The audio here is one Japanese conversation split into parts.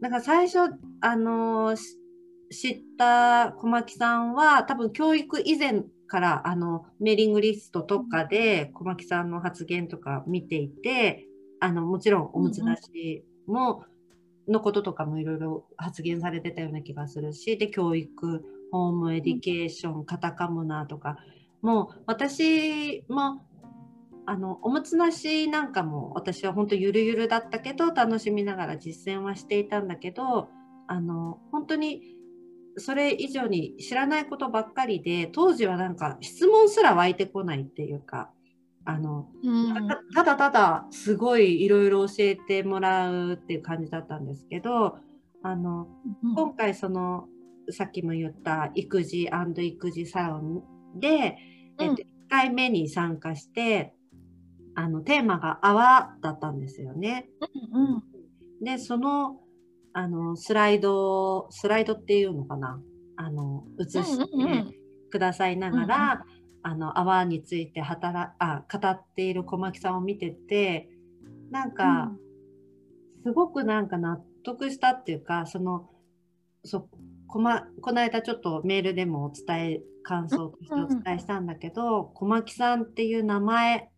なんか最初、あのー知った小牧さんは多分教育以前からあのメーリングリストとかで小牧さんの発言とか見ていてあのもちろんおむつ出しも、のこととかもいろいろ発言されてたような気がするしで教育ホームエディケーション、カタカムナとかもう私もあのおむつなしなんかも私は本当ゆるゆるだったけど楽しみながら実践はしていたんだけどあの本当にそれ以上に知らないことばっかりで当時はなんか質問すら湧いてこないっていうかあの、うん、ただただすごいいろいろ教えてもらうっていう感じだったんですけどあの、うん、今回そのさっきも言った育児育児サロンで、うん、えっと、1回目に参加してあのテーマが泡だったんですよね。うんうん、でそのあの、スライド、スライドっていうのかな。あの、映してくださいながら、あの、泡について働、あ、語っている小牧さんを見てて、なんか、すごくなんか納得したっていうか、その、そ、こま、この間ちょっとメールでもお伝え、感想としてお伝えしたんだけど、小牧さんっていう名前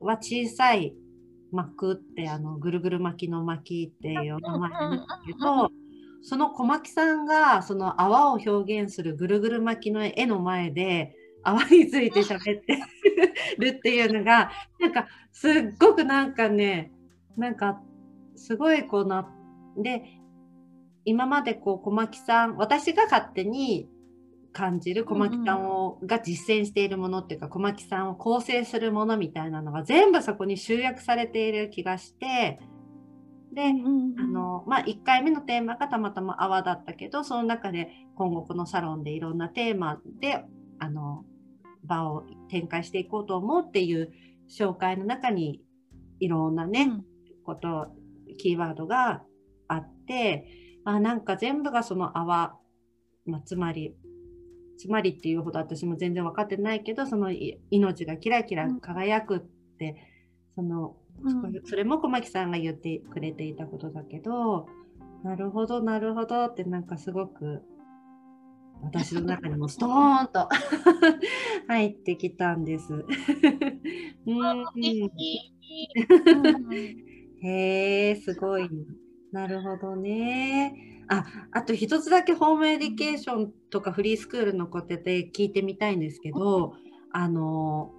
は小さい巻くってあのぐるぐる巻きの巻きっていう名前なんだけどその小牧さんがその泡を表現するぐるぐる巻きの絵の前で泡について喋ってるっていうのがなんかすっごくなんかねなんかすごいこうなで今までこう小牧さん私が勝手に感じる小牧さんを、が実践しているものっていうか小牧さんを構成するものみたいなのが全部そこに集約されている気がしてで、あのまあ、1回目のテーマがたまたま泡だったけどその中で今後このサロンでいろんなテーマであの場を展開していこうと思うっていう紹介の中にいろんなね、うん、ことキーワードがあって、まあ、なんか全部がその泡、まあ、つまりつまりっていうほど私も全然分かってないけどその命がキラキラ輝くって、そのそれも小牧さんが言ってくれていたことだけどなるほどなるほどってなんかすごく私の中にも ストーンと 入ってきたんです。うんへえすごい。なるほどね。ああと一つだけホームエディケーションとかフリースクールのことで聞いてみたいんですけど、あの、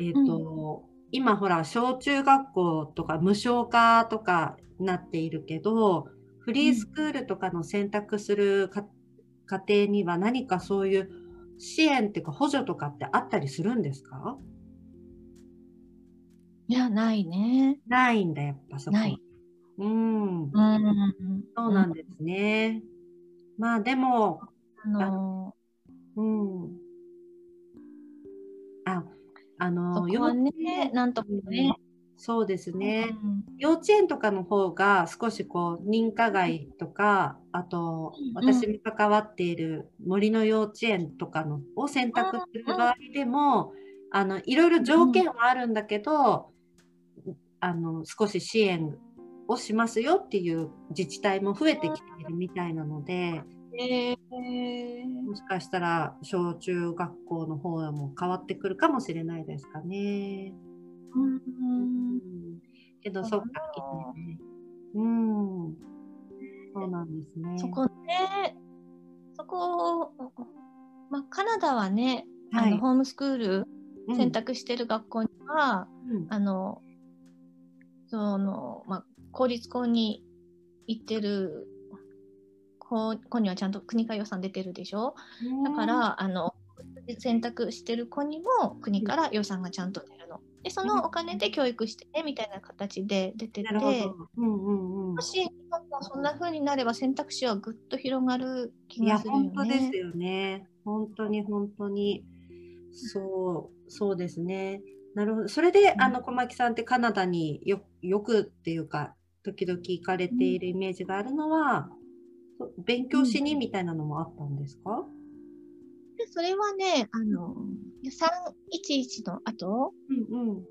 えっ、ー、と、今ほら小中学校とか無償化とかなっているけどフリースクールとかの選択する家庭には何かそういう支援っていうか補助とかってあったりするんですか？いやないね。ないんだやっぱそこ。ないうん。うん、そうなんですね。まあでも、あのうん。あ、あの、幼稚園、なんとかね。そうですね、うん、幼稚園とかの方が少しこう認可外とかあと私も関わっている森の幼稚園とかのを選択する場合でもあのいろいろ条件はあるんだけど、あの少し支援をしますよっていう自治体も増えてきているみたいなので、えー、もしかしたら小中学校の方も変わってくるかもしれないですかね。うん、うん、けどそっか、ね、うん、そうなんですね。そこね、そこ、まあ、カナダはね、はい、あのホームスクール選択してる学校には、うん、あのその、まあ、公立校に行ってる子子にはちゃんと国から予算出てるでしょ？だからあの選択してる子にも国から予算がちゃんと出るの。でそのお金で教育してねみたいな形で出てて、もしそんな風になれば選択肢はぐっと広がる気がするよね。本当ですよね。本当に本当にそうそうですね。なるほど。それで、うん、あの小牧さんってカナダによよくっていうか時々行かれているイメージがあるのは、うん、勉強しにみたいなのもあったんですか、でそれはね、あの、311の後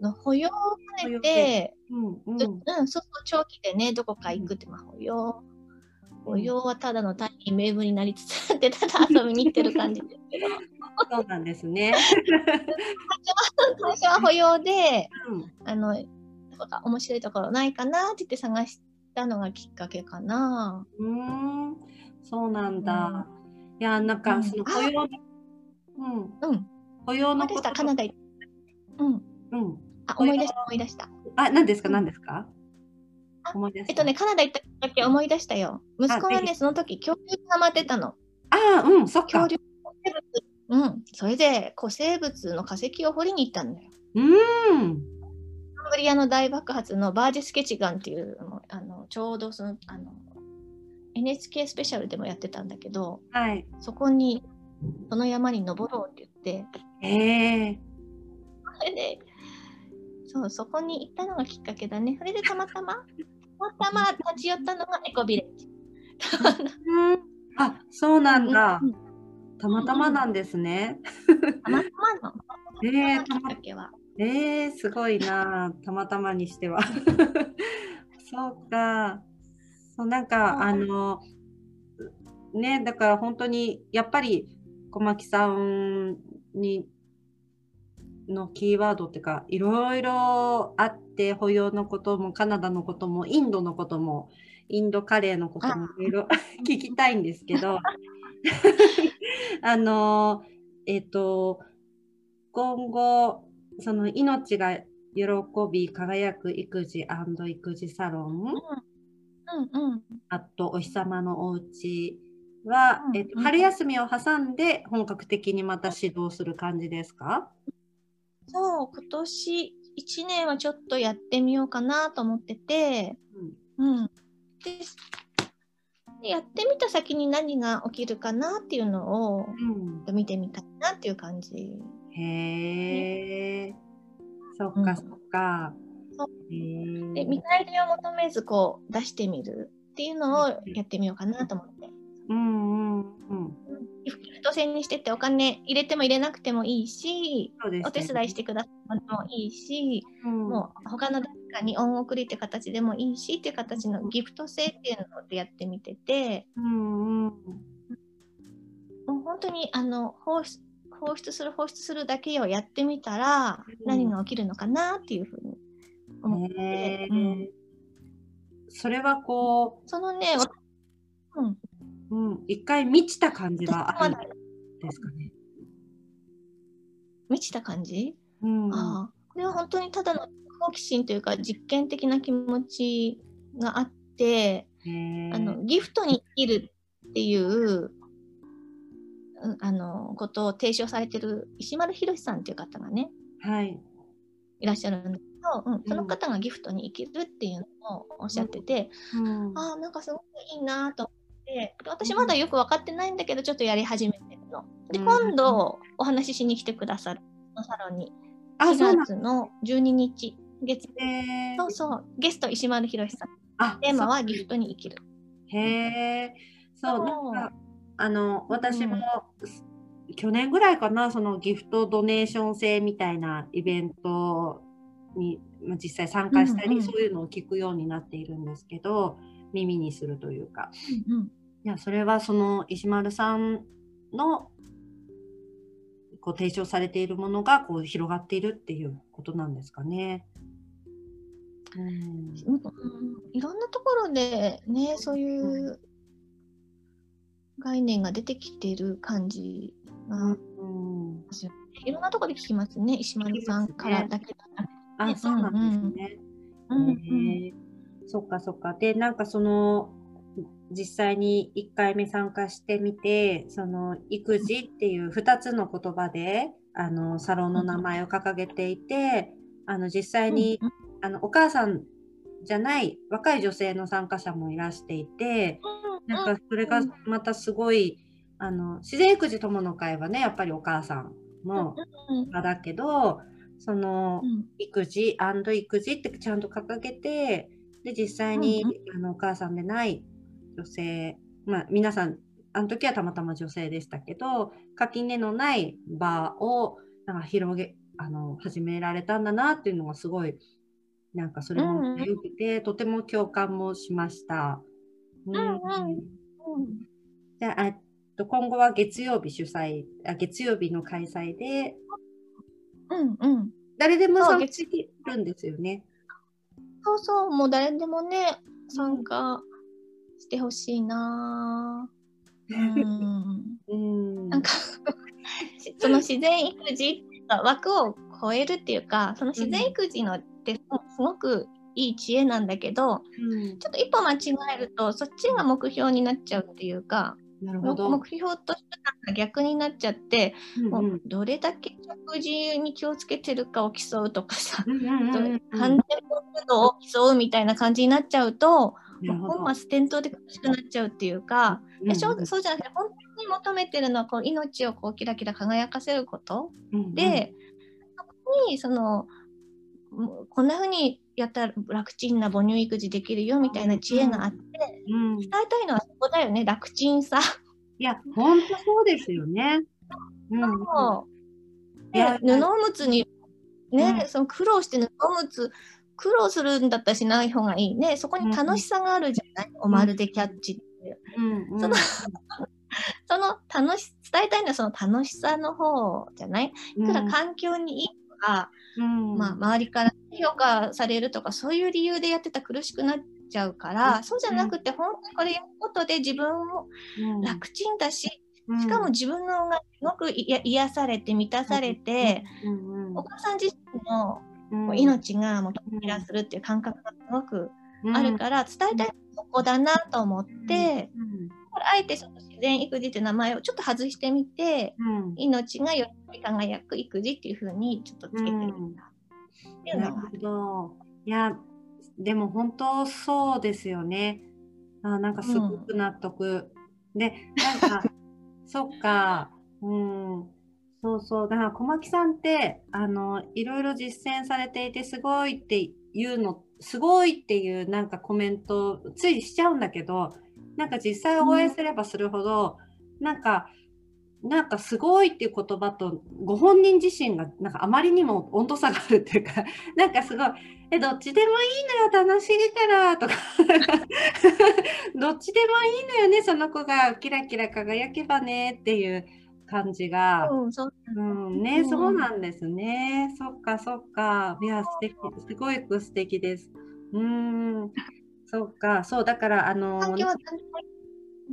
の保養を兼ねて、うん、うん、そうそう、長期でね、どこか行くって、まあ、保養。保養はただの単に名簿になりつつあってただ遊びに行ってる感じですけど。そうなんですね。最初は保養で、うん、あの面白いところないかなって言って探したのがきっかけかな。うんそうなんだ。うん、いやなんかその保養の、うん、うん、保養のことカナダうん、うん、あ思い出した思い出した。あ何ですか？何ですか、思い出えっとねカナダ行ったっけ思い出したよ。息子がねその時恐竜にハマってたの。あうんそっか。恐竜うん、それで古生物の化石を掘りに行ったんだよ。うん。ブリアの大爆発のバージェスケチガンっていうあのちょうどそのあの NHK スペシャルでもやってたんだけど、はい、そこにその山に登ろうって言って、えー、それでそうそこに行ったのがきっかけだね。それでたまたま たまたま立ち寄ったのがエコビレッジ。あそうなんだ。うんうんたまたまなんですね。たまたまの。えー、えー、すごいな、たまたまにしては。そうか。そうなんか、あの、ね、だから本当に、やっぱり小牧さんにのキーワードっていうかいろいろあって保養のこともカナダのこともインドのこともインドカレーのこともいろいろ 聞きたいんですけど あの、えっ、ー、と、今後、その命が喜び輝く育児育児サロン、うん。うん、あとお日様のおうちは、うん。うん、えっと、春休みを挟んで本格的にまた指導する感じですか？そう今年1年はちょっとやってみようかなと思ってて、うん、うん、でやってみた先に何が起きるかなっていうのを見てみたいなっていう感じ。へえ、ね、そっかそっか。で見返りを求めずこう出してみるっていうのをやってみようかなと思って。うんうんうん。ギフト制にしててお金入れても入れなくてもいいし、ね、お手伝いしてくださってもいいし、うん、もう他の誰かに恩送りって形でもいいしっていう形のギフト制っていうのでやってみてて、うんうん、もう本当にあの放出放出する放出するだけをやってみたら何が起きるのかなっていうふうに思って、うん、それはこうそのね、うん、うん、一回満ちた感じがあるんですかね。満ちた感じ、うん、あこれは本当にただの好奇心というか実験的な気持ちがあってあのギフトに生きるっていうあのことを提唱されてる石丸宏さんっていう方がね、はい、いらっしゃるんだけど、うん、その方がギフトに生きるっていうのをおっしゃってて、うん、あなんかすごくいいなとで私まだよく分かってないんだけどちょっとやり始めてるの。で今度お話ししに来てくださるのサロンに4月の12日月そうそうゲスト石丸宏さん。テーマはギフトに生きる。へえそうなんかあの私も、うん、去年ぐらいかなそのギフトドネーション制みたいなイベントに実際参加したり、うんうん、そういうのを聞くようになっているんですけど耳にするというか、うんうん、いやそれはその石丸さんのこう提唱されているものがこう広がっているっていうことなんですかね。うん、いろんなところでねそういう概念が出てきている感じが、うん、いろんなところで聞きますね。石丸さんからだけじゃなくて。あそうなんですね。うんうん、そっかそっか。でなんかその実際に1回目参加してみてその育児っていう2つの言葉であのサロンの名前を掲げていてあの実際にあのお母さんじゃない若い女性の参加者もいらしていてなんかそれがまたすごいあの自然育児友の会はねやっぱりお母さんの場だけどその育児育児ってちゃんと掲げてで実際にあのお母さんでない女性、まあ、皆さんあの時はたまたま女性でしたけど垣根のない場をなんか広げあの始められたんだなっていうのがすごいなんかそれもよくて、うん。うん、とても共感もしました。うん、うん。じゃあ今後は月曜日主催あ月曜日の開催で、うんうん、誰でも参加できるんですよね。そうそうもう誰でもね参加してほしいな。うん、うん、なんか その自然育児枠を超えるっていうかその自然育児のってすごくいい知恵なんだけど、うん、ちょっと一歩間違えるとそっちが目標になっちゃうっていうか。目標としてが逆になっちゃって、うんうん、もうどれだけ食事に気をつけてるかを競うとかさ、うんうん完全度を競うみたいな感じになっちゃうと本末転倒で苦しくなっちゃうっていうか、うんうん、そうじゃなくて本当に求めてるのはこう命をこうキラキラ輝かせること、うんうん、でそこにそのこんな風にやったら楽ちんな母乳育児できるよみたいな知恵があって、うん、伝えたいのはそこだよね楽ちんさ。いや本当そうですよね。うん、そう。で布おむつにね、うん、その苦労して布おむつ苦労するんだったらしない方がいいね。そこに楽しさがあるじゃない、うん、おまるでキャッチっていう。うん、そのその楽し伝えたいのはその楽しさの方じゃない？いくら環境にいいとか、うん、まあ、周りから評価されるとかそういう理由でやってたら苦しくなっちゃうから、うん、そうじゃなくて本当にこれやることで自分も楽ちんだし、しかも自分のがすごく癒されて満たされて、お母さん自身のう命がもうキラするっていう感覚がすごくあるから、伝えたいここだなと思って、あえてその自然育児って名前をちょっと外してみて、命がより輝く育児っていうふうにちょっとつけてみた。っていうのがある。いやでも本当そうですよね。あなんかすごく納得。うん、でなんかそっかうんそうそう。だから小牧さんって、あの、いろいろ実践されていて、すごいっていうの、すごいっていうなんかコメント、ついしちゃうんだけど、なんか実際応援すればするほど、うん、なんか、なんかすごいっていう言葉とご本人自身がなんかあまりにも温度差があるっていうか なんかすごい「えどっちでもいいのよ楽しいから」とか どっちでもいいのよねその子がキラキラ輝けばねっていう感じが。うん、そううんね、そうなんですね。そっか、そっか。いや、素敵、すごい素敵です。うん。そっか、そう、だから、あの。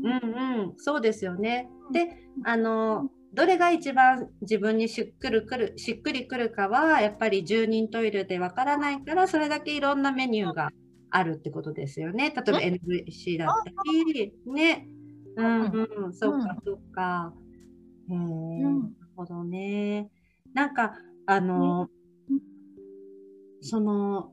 うんうん、そうですよね。で、あの。どれが一番自分にしっくりくるしっくりくるかはやっぱり住人トイレでわからないからそれだけいろんなメニューがあるってことですよね。例えば NVC だったりね。うんうん、そっかそっか。へえ、なるほどね。なんか、あの、その、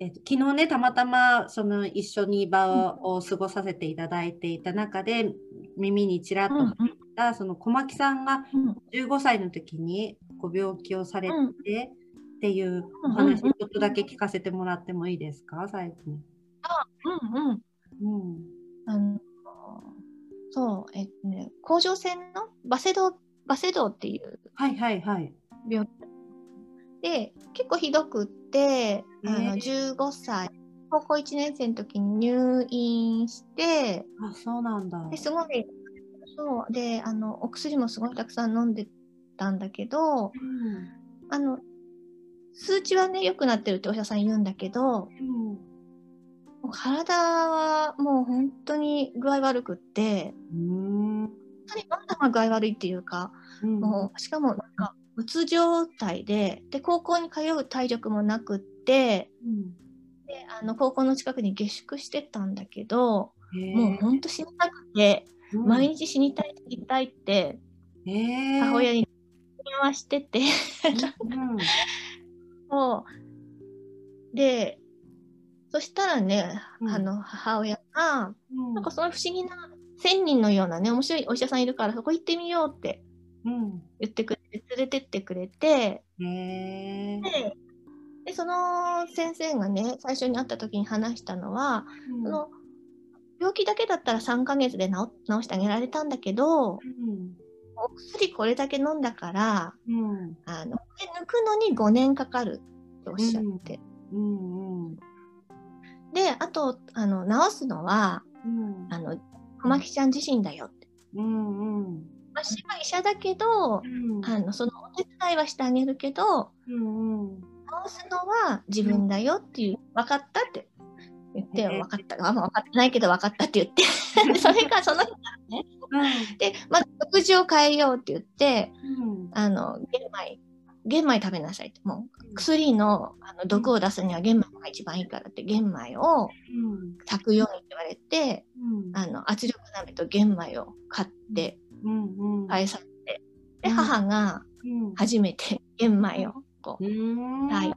えっと、昨日ね、たまたまその一緒に場を過ごさせていただいていた中で、耳にちらっと入った、その小牧さんが15歳の時にご病気をされてっていうお話、ちょっとだけ聞かせてもらってもいいですか、最近。あ、うんうん。うん、あのそう、えっとね、甲状腺のバセドバセドっていうはいはいはい。病気。で結構ひどくって、あの15歳。高校1年生の時に入院してあそうなんだ。ですごいそうであのお薬もすごいたくさん飲んでたんだけど、うん、あの数値はね良くなってるってお医者さん言うんだけど、うん。体はもう本当に具合悪くって、本当にまだま具合悪いっていうか、うん、もうしかもなんかうつ状態でで高校に通う体力もなくって、うん、であの高校の近くに下宿してたんだけどもう本当死にたくて、うん、毎日死にたい死にたいって母親に電話してて。そう。でそしたらね、うん、あの母親が、うん、なんかその不思議な仙人のようなね面白いお医者さんいるからそこ行ってみようって言ってくれて、連れてってくれて、ででその先生がね最初に会った時に話したのは、うん、その病気だけだったら3ヶ月で治治してあげられたんだけど、お薬これだけ飲んだから、あの抜くのに5年かかるっておっしゃって。うんうんであとあの治すのは、うん、あの小牧ちゃん自身だよって。うんうん私は医者だけど、うん、あのそのお手伝いはしてあげるけど、うんうん、治すのは自分だよっていう、分かったって。言って、分かった、あんま分かってないけど分かったって言って。それがその日ね、うん、でまず食事を変えようって言って、あの玄米玄米食べなさいって。もう薬のあの毒を出すには玄米が一番いいからって玄米を炊くように言われて、うん、あの圧力鍋と玄米を買って返されて、で母が初めて玄米をこう炊い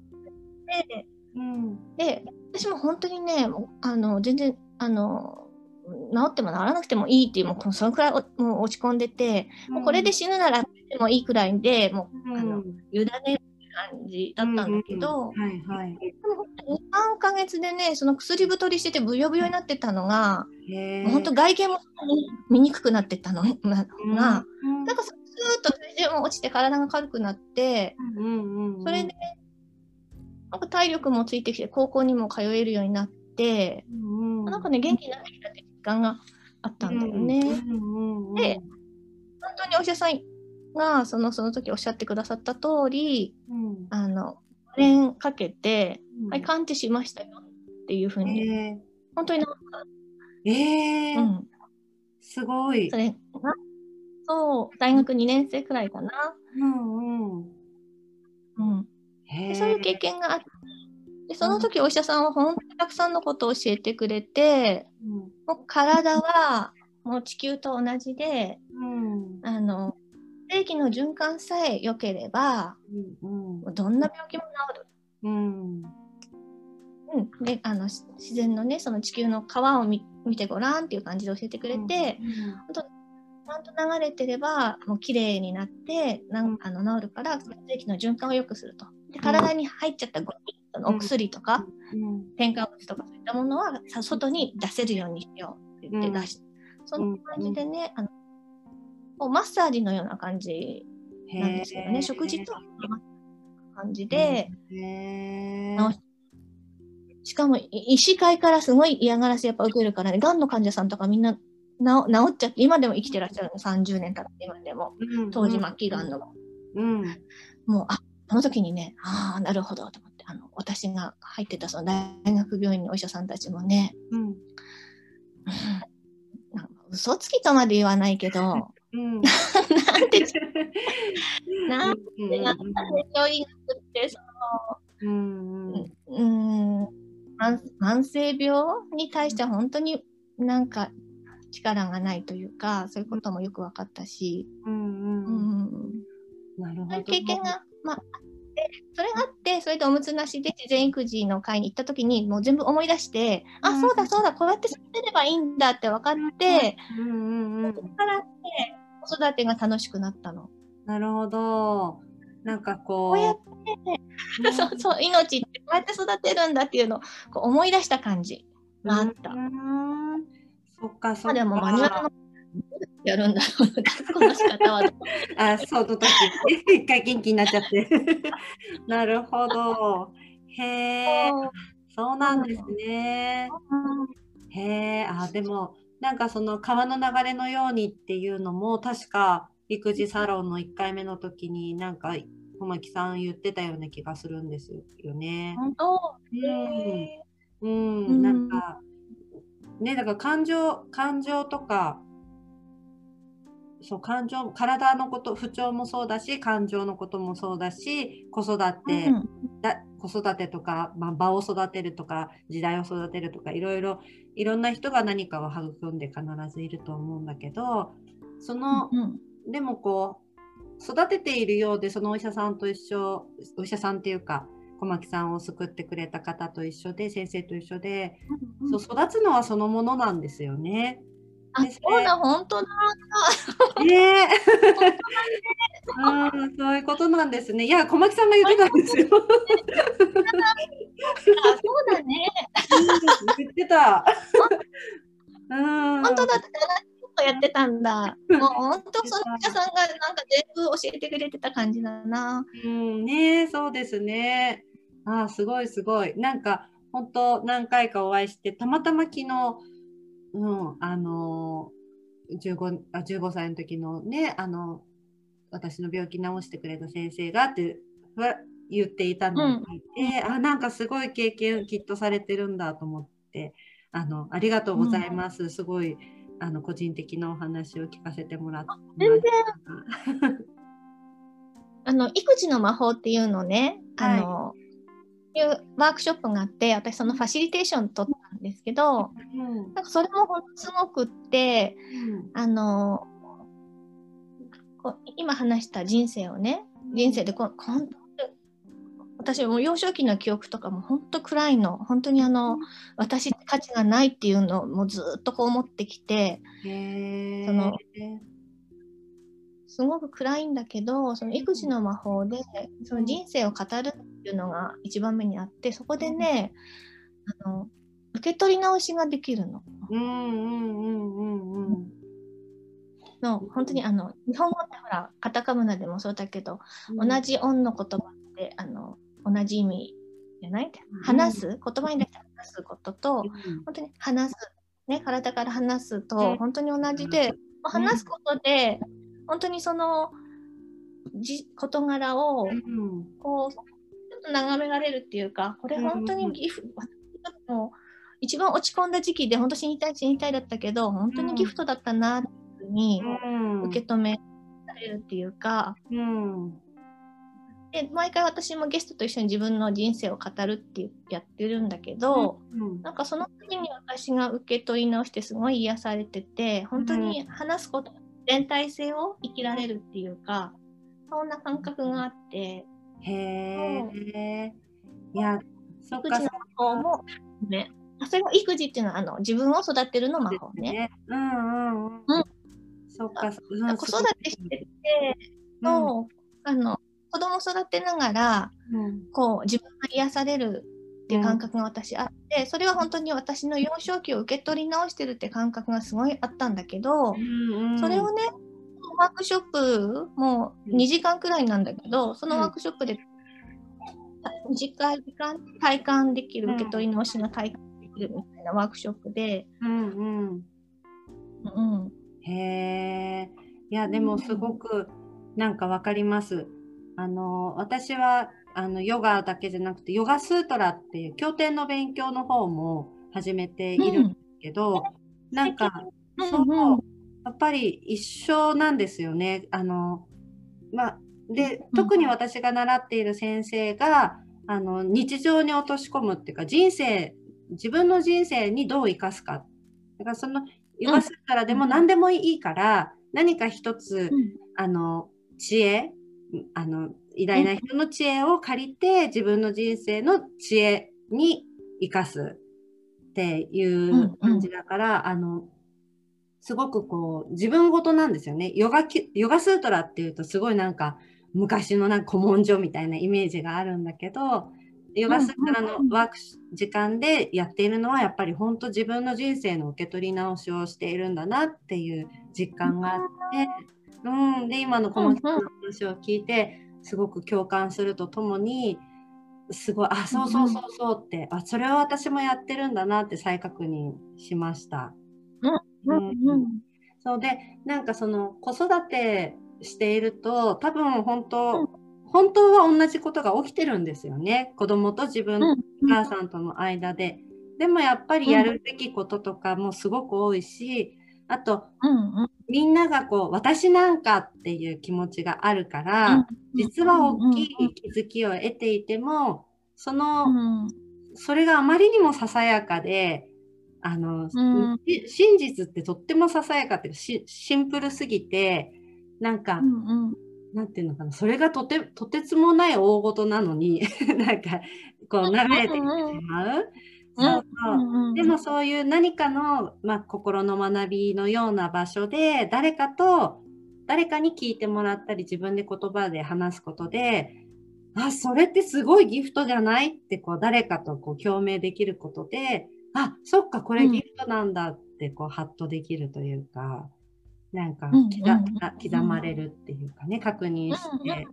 て、で私も本当にねあの全然あの治っても治らなくてもいいっていうもうそのくらいもう落ち込んでて、もうこれで死ぬならでもいいくらいでもう、あの委ねる感じだったんだけど、はいはい、でも3ヶ月でねその薬太りしててブヨブヨになってたのが本当外見も見にくくなってたのが、うん、なんかスーッと体重も落ちて体が軽くなって、それでなんか体力もついてきて高校にも通えるようになって、うん、なんかね元気になってきたって実感があったんだよね。で本当にお医者さんがそのその時おっしゃってくださった通り、うん、あの連かけて、うん、はい完治しましたよっていうふうに、えー、本当になんかえー、うん、すごい。それそう大学2年生くらいかな。うんうん。うん。でそういう経験があってでその時お医者さんは本当にたくさんのことを教えてくれて、うん、もう体はもう地球と同じで、うん、あの正規の循環さえ良ければ、うんうん、どんな病気も治る。うん。うん、であの自然のねその地球の川を見てごらんっていう感じで教えてくれて、うんうん、本当ちゃんと流れてればもう綺麗になってなんあの治るから血液の循環を良くすると。で体に入っちゃったゴミ、うん、お薬とか、うん、添加物とかそういったものはさ外に出せるようにしようって言って出して、そんな感じでね、あのもうマッサージのような感じなんですけどね食事と感じで。しかも医師会からすごい嫌がらせやっぱ受けるからねがんの患者さんとかみんな治っちゃって今でも生きてらっしゃるの。30年経って今でも、うん、当時末期がんの、うん、もうあその時にねああなるほどと思ってあの私が入ってたその大学病院のお医者さんたちもね、うん、嘘つきとまで言わないけど、うん、なんて、なんて、なんで教育ってその、うん、うん、慢性病に対しては本当になん。か力がないというか、そういうこともよく分かったし、うん。うん。うん、なるほど経験が、まあ、それがあってそれでおむつなしで事前育児の会に行った時にもう全部思い出して、うん、あそうだそうだこうやって育てればいいん。だって分かって、うん。うん。うん、そこからね子育てが楽しくなったの。なるほど。なんかこう。こうやって、ね、そうそう命ってこうやって育てるんだっていうのをこう思い出した感じがあった。そっかそっか。でもマニュアルのやるんだろうこの仕方は。あ、その時一回元気になっちゃって。なるほど。へえ、そうなんですね。へえ、あ、でもなんかその川の流れのようにっていうのも確か育児サロンの1回目の時になんか小牧さん言ってたような気がするんですよね。本当？うん、うん、なんかねだから感情感情とかそう感情体のこと不調もそうだし感情のこともそうだし子育て、うん、だ子育てとか、まあ、場を育てるとか時代を育てるとかいろいろいろんな人が何かを育んで必ずいると思うんだけどその、うんうん、でもこう育てているようでそのお医者さんと一緒お医者さんっていうか小牧さんを救ってくれた方と一緒で先生と一緒で、うんうん、そう育つのはそのものなんですよね。あ、そうだ、本当だ。ね うん、そういうことなんですね。いや、小牧さんが言ってたんですよ。そうだね。言ってた。うん、本当だって、やってたんだ。もう本当その皆さんがなんか全部教えてくれてた感じだな。うんね、そうですね。あすごいすごい。なんか本当何回かお会いしてたまたま昨日うん、あの 15, あ15歳の時のねあの私の病気治してくれた先生がって言っていたのを聞いて、うん、あなんかすごい経験きっとされてるんだと思ってあのありがとうございます、うん、すごいあの個人的なお話を聞かせてもらって全然。あの育児の魔法っていうのね、はい、あのい。うワークショップがあって私そのファシリテーション取ったんですけど、うん、なんかそれもほんとすごくって、うん、あの今話した人生をね人生でこ本当私も幼少期の記憶とかも本当暗いの。本当にあの私価値がないっていうのをもうずっとこう思ってきてそのすごく暗いんだけどその育児の魔法でその人生を語るっていうのが一番目にあってそこでねあの受け取り直しができるの。うんうんうんうんうん。の本当にあの日本語ってほらカタカムナでもそうだけど、うん、同じ音の言葉ってあの同じ意味じゃない、うん、話す言葉に出して話すことと、うん、本当に話す、ね、体から話すと本当に同じで、話すことで本当にそのじ事柄をこうちょっと眺められるっていうかこれ本当にギフ、うん、も一番落ち込んだ時期で本当死にたい死にたいだったけど本当にギフトだったなっていうふうに受け止められるっていうか、うん、で毎回私もゲストと一緒に自分の人生を語るってやってるんだけど、うん、なんかその時に私が受け取り直してすごい癒されてて本当に話すこと全体性を生きられるっていうか、そんな感覚があって。へえ。いや、そっか。育児の魔法も、ね。それも育児っていうのはあの自分を育てるの魔法ね。ねうんうんうん。うん、そっか、うん、子育てしてて、の、うん、あの子供育てながら、うん、こう自分が癒されるっていう感覚が私あって、それは本当に私の幼少期を受け取り直してるって感覚がすごいあったんだけど、それをねワークショップもう2時間くらいなんだけどそのワークショップで短い時間体感できる受け取り直しが体感できるみたいなワークショップで。うんうん。うん、へえいやでもすごくなんかわかります。あの私はあのヨガだけじゃなくてヨガスートラっていう経典の勉強の方も始めているんですけど、うん、なんか、そう、やっぱり一緒なんですよね。あのまあ、で特に私が習っている先生があの日常に落とし込むっていうか人生自分の人生にどう生かすか。だからそのヨガスートラでも何でもいいから、何か一つ、あの知恵あの偉大な人の知恵を借りて自分の人生の知恵に生かすっていう感じだから、あのすごくこう自分ごとなんですよねヨガヨガスートラっていうとすごいなんか昔のなんか古文書みたいなイメージがあるんだけどヨガスートラのワーク時間でやっているのはやっぱり本当自分の人生の受け取り直しをしているんだなっていう実感があって。うん、で今の小松さんの話を聞いて、すごく共感するとともにすごいあそうそうそうそうって、あそれは私もやってるんだなって再確認しました。うん、うん、そうでなんかその子育てしていると多分本当、本当は同じことが起きてるんですよね。子供と自分のお母さんとの間で。でもやっぱりやるべきこととかもすごく多いし、あと、うんうん、みんながこう私なんかっていう気持ちがあるから、うん、実は大きい気づきを得ていてもその、うん、それがあまりにもささやかであの、うん、真実ってとってもささやかってシンプルすぎてなんか、うんうん。なんていうのかな、それがとてとてつもない大事なのに、なんか、こう流れてきてしまう。そうそう。でもそういう何かの、まあ、心の学びのような場所で誰かと誰かに聞いてもらったり自分で言葉で話すことであそれってすごいギフトじゃないってこう誰かとこう共鳴できることであそっかこれギフトなんだってこうハッとできるというか。なんか刻,、刻まれるっていうかね確認して、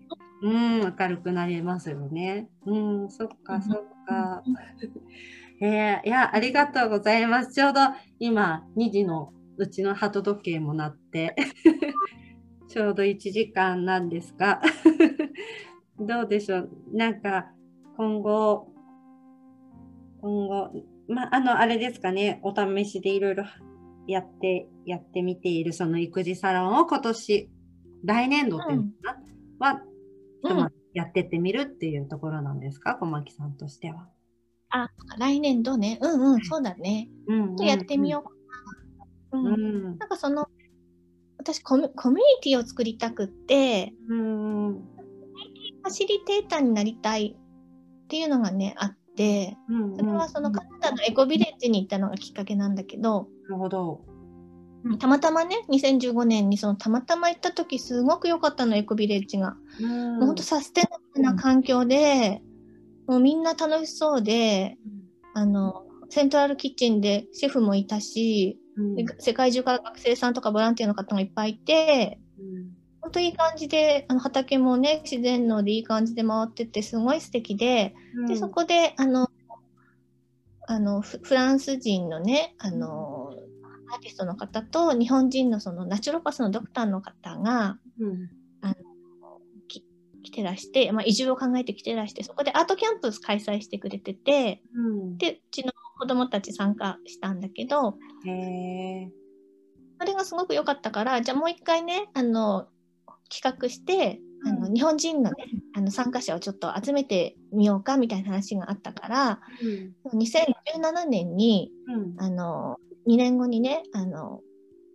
うん明るくなりますよね。うんそっかそっか。えー、いや、ありがとうございます。ちょうど今、2時のうちの鳩時計も鳴って ちょうど1時間なんですが どうでしょう？なんか、今後、今後、まあ、あの、あれですかね、お試しでいろいろやって、やってみているその育児サロンを今年、来年度っていうのかな、うん、は、やってってみるっていうところなんですか、小牧さんとしては。あ、来年度ね。うんうん、そうだね。うん、うん、やってみようかな。うん。うん、なんかその、私コミュニティを作りたくって、うん、ファシリテーターになりたいっていうのがね、あって、それはそのカナダのエコビレッジに行ったのがきっかけなんだけど、なるほど。たまたまね2015年にそのたまたま行った時すごく良かったのエコビレッジが。もうほんとサステナブルな環境で、もうみんな楽しそうで、あのセントラルキッチンでシェフもいたし、うん、世界中から学生さんとかボランティアの方がいっぱいいて、うん、本当いい感じであの畑もね自然のでいい感じで回っててすごい素敵でうん、でそこであのあのフランス人のねあのアーティストの方と日本人のそのナチュロパスのドクターの方が、うん、てらして、まあ、移住を考えて来てらしてそこでアートキャンプ開催してくれてて、うん、でうちの子供たち参加したんだけどへあれがすごく良かったからじゃあもう一回ねあの企画してあの日本人の,、ね、あの参加者をちょっと集めてみようかみたいな話があったから、うん、2017年に、うん、あの2年後にねあの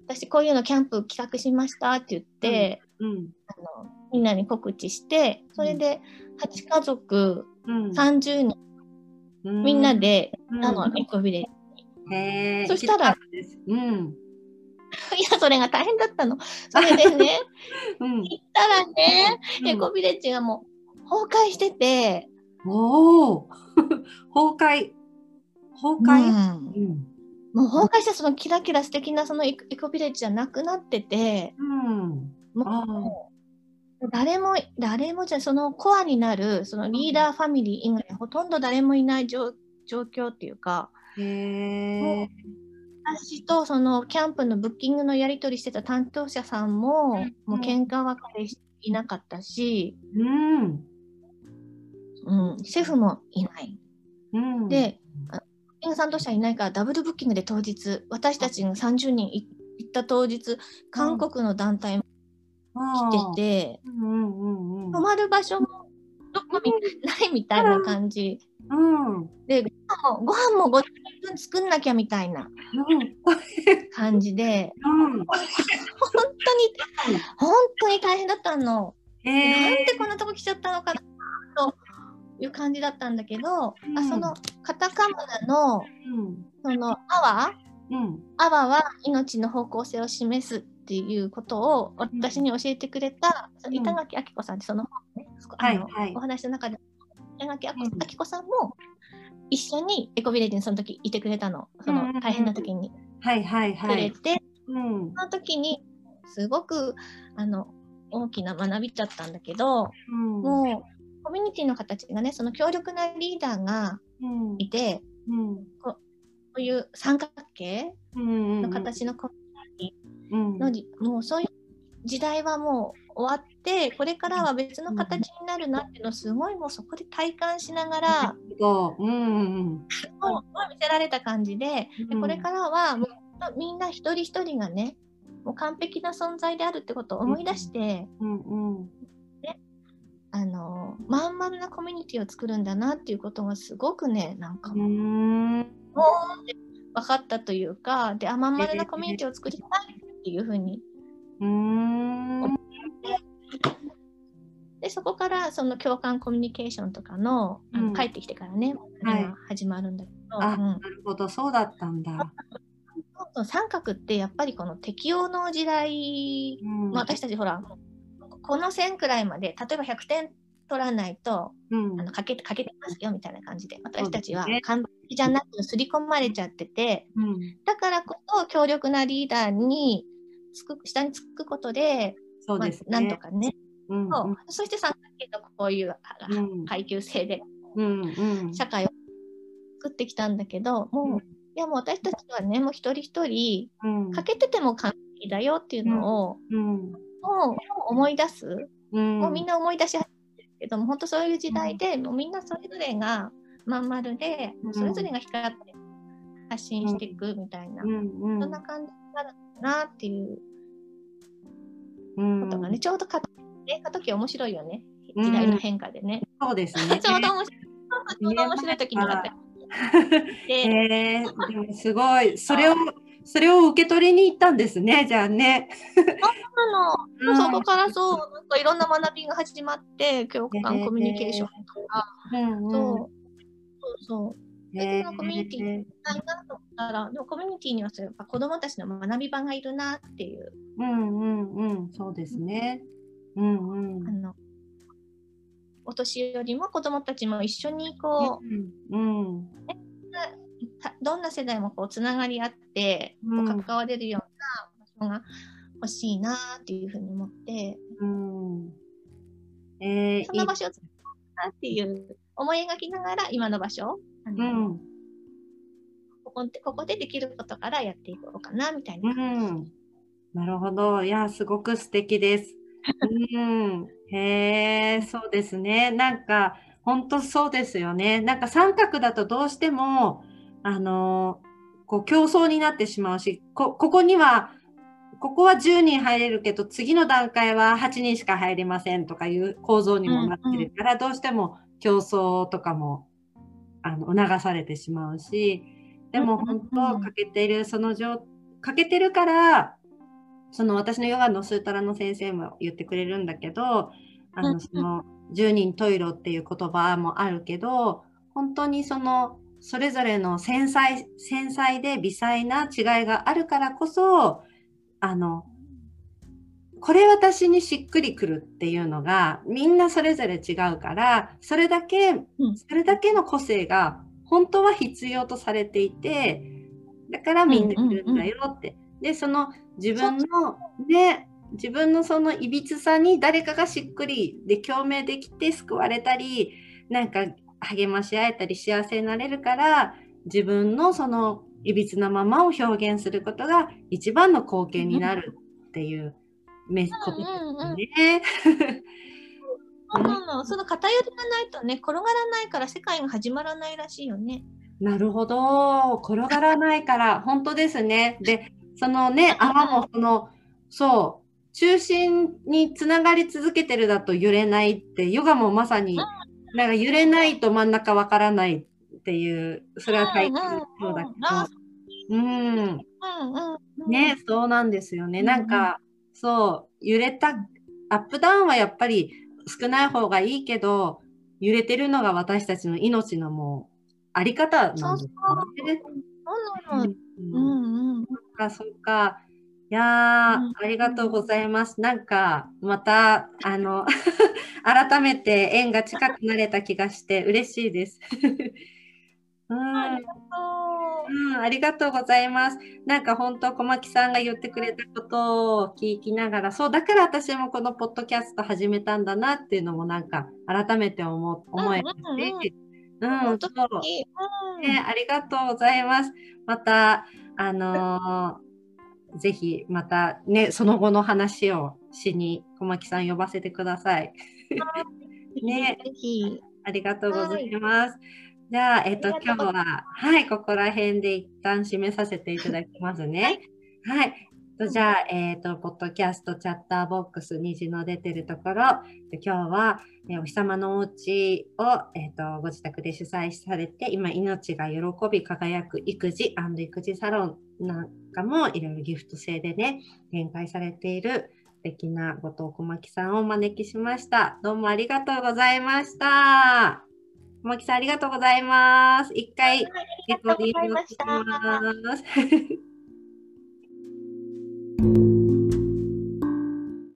私こういうのキャンプ企画しましたって言って、うん、あのみんなに告知してそれで8家族、うん、30人、みんなで、あのエコビレッジそしたら、うん、いや、それが大変だったの。それでね、うん、行ったらね、エコビレッジがもう崩壊してて。おお 崩壊。崩壊、うん。もう崩壊したそのキラキラ素敵なそのエコビレッジじゃなくなってて、うん、もう誰も誰もじゃそのコアになるそのリーダーファミリー以外ほとんど誰もいない状況っていうかへ私とそのキャンプのブッキングのやり取りしてた担当者さんも、もう喧嘩別れしていなかったし、うん、うん、シェフもいない。うん、でンさんとしてはいないからダブルブッキングで当日私たちが30人行った当日韓国の団体も来てて、泊まる場所もどこにないみたいな感じ。うん、でご飯もご飯も分作んなきゃみたいな感じで、うん、本当に本当に大変だったの。なんでこんなとこ来ちゃったのかなという感じだったんだけど、うん、あそのカタカムナの、うん、そのアワ、うん、アワは命の方向性を示すっていうことを私に教えてくれた、うん、板垣明子さんってその,、ねあの、はいはい、お話の中で板垣明子さんも一緒にエコビレッジにその時いてくれたの。その大変な時に。くれて、うん、その時にすごくあの大きな学びだったんだけど、うん、もうコミュニティの形がねその強力なリーダーがいて、うん、こういう三角形の形のコミュニティの、もうそういう時代はもう終わってこれからは別の形になるなっていうのをすごいもうそこで体感しながら、うんうん見せられた感じででこれからはもうみんな一人一人がねもう完璧な存在であるってことを思い出して、うんうん。あのまん丸なコミュニティを作るんだなっていうことがすごくねなんかもう分かったというかであまん丸なコミュニティを作りたいっていうふうに。でそこからその共感コミュニケーションとかの,、あの帰ってきてからね、はい、始まるんだけど、あ、うん、なるほどそうだったんだ。三角ってやっぱりこの適応の時代、うん、私たちほらこの線くらいまで例えば100点取らないと、うん、あのかけてかけてますよみたいな感じで私たちは完璧じゃなく刷り込まれちゃってて、うん、だからこそ強力なリーダーにつく下につくことでそうです、ね、まあ、なんとかね、うんうん、そう。そして三角形のこういう階級制で、うんうん、社会を作ってきたんだけど、もう、うん、いやもう私たちはね、もう一人一人、欠けてても完璧だよっていうのを、うん、もう思い出す。もうみんな思い出し始めてるけども、本当そういう時代で、もうみんなそれぞれがまん丸で、それぞれが光って発信していくみたいな、そんな感じになるなっていうことがね、ちょうど過時面白いよね。時代の変化でね。そうですね。ちょうど面白い。ちょうど面白い時になって。えー、でもすごい。それを、それを受け取りに行ったんですね、じゃあね。そうなの。そこからそう、なんかいろんな学びが始まって、教官コミュニケーションとか、そう、そうそう。でのコミュニティにしたいなと思ったら、でもコミュニティにはそう子どもたちの学び場がいるなっていう。うんうんうん、そうですね。うんうん、あのお年寄りも子どもたちも一緒にこう、うんうん。ね、どんな世代もこうつながり合って、こう関われるような場所が欲しいなっていうふうに思って、うん。えー、その場所を作ったっていう思い描きながら今の場所あの、う。ん、ここここでできることからやっていこうかなみたいな感じ、うん、なるほど。いやすごく素敵です。うん、へえそうですね。なんか本当そうですよね。なんか三角だとどうしてもあのこう競争になってしまうしこここにはここは10人入れるけど次の段階は8人しか入れませんとかいう構造にもなってるから、うんうん、どうしても競争とかもあの促されてしまうしでも本当欠けてるその状欠けてるからその私のヨガのスータラの先生も言ってくれるんだけどあのその十人十色っていう言葉もあるけど本当にそのそれぞれの繊細繊細で微細な違いがあるからこそあのこれ私にしっくりくるっていうのがみんなそれぞれ違うからそれだけ、それだけの個性が本当は必要とされていてだからみんな来るんだよって。でその自分のね自分のそのいびつさに誰かがしっくりで共鳴できて救われたりなんか励まし合えたり幸せになれるから自分のそのいびつなままを表現することが一番の貢献になるっていうめことですね。そうなの、その偏りがないとね、転がらないから世界が始まらないらしいよね。なるほど、転がらないから、本当ですね。で、そのね、泡もその、そう、中心につながり続けてるだと揺れないって、ヨガもまさに、なんか揺れないと真ん中わからないっていう、それは体験そうだけど、うん、ね、そう。なんですよね。なんか、そう、揺れた、アップダウンはやっぱり少ない方がいいけど、揺れてるのが私たちの命のもう、あり方なんですよね。うんうん。そっか、そっか。いやー、ありがとうございます。なんか、また、あの、改めて縁が近くなれた気がして嬉しいです。うん、ありがとう。うん、ありがとうございます。なんか本当、小牧さんが言ってくれたことを聞きながら、そう、だから私もこのポッドキャスト始めたんだなっていうのもなんか改めて思思えまして、うん、うん、そう、ね、ありがとうございます。また、あのー、ぜひまたね、その後の話をしに小牧さん呼ばせてください。ね、ぜひ。ありがとうございます。はいじゃあ、えっ、と、今日は、はい、ここら辺で一旦締めさせていただきますね。はい。はい、じゃあ、えっ、ー、と、ポッドキャスト、チャッターボックス、虹の出てるところ、今日は、えー、お日様のお家を、えっ、ー、と、ご自宅で主催されて、今、命が喜び輝く育児育児サロンなんかも、いろいろギフト制でね、展開されている、素敵な後藤小牧さんをお招きしました。どうもありがとうございました。小牧さんありがとうございます。一回、レコーディングします。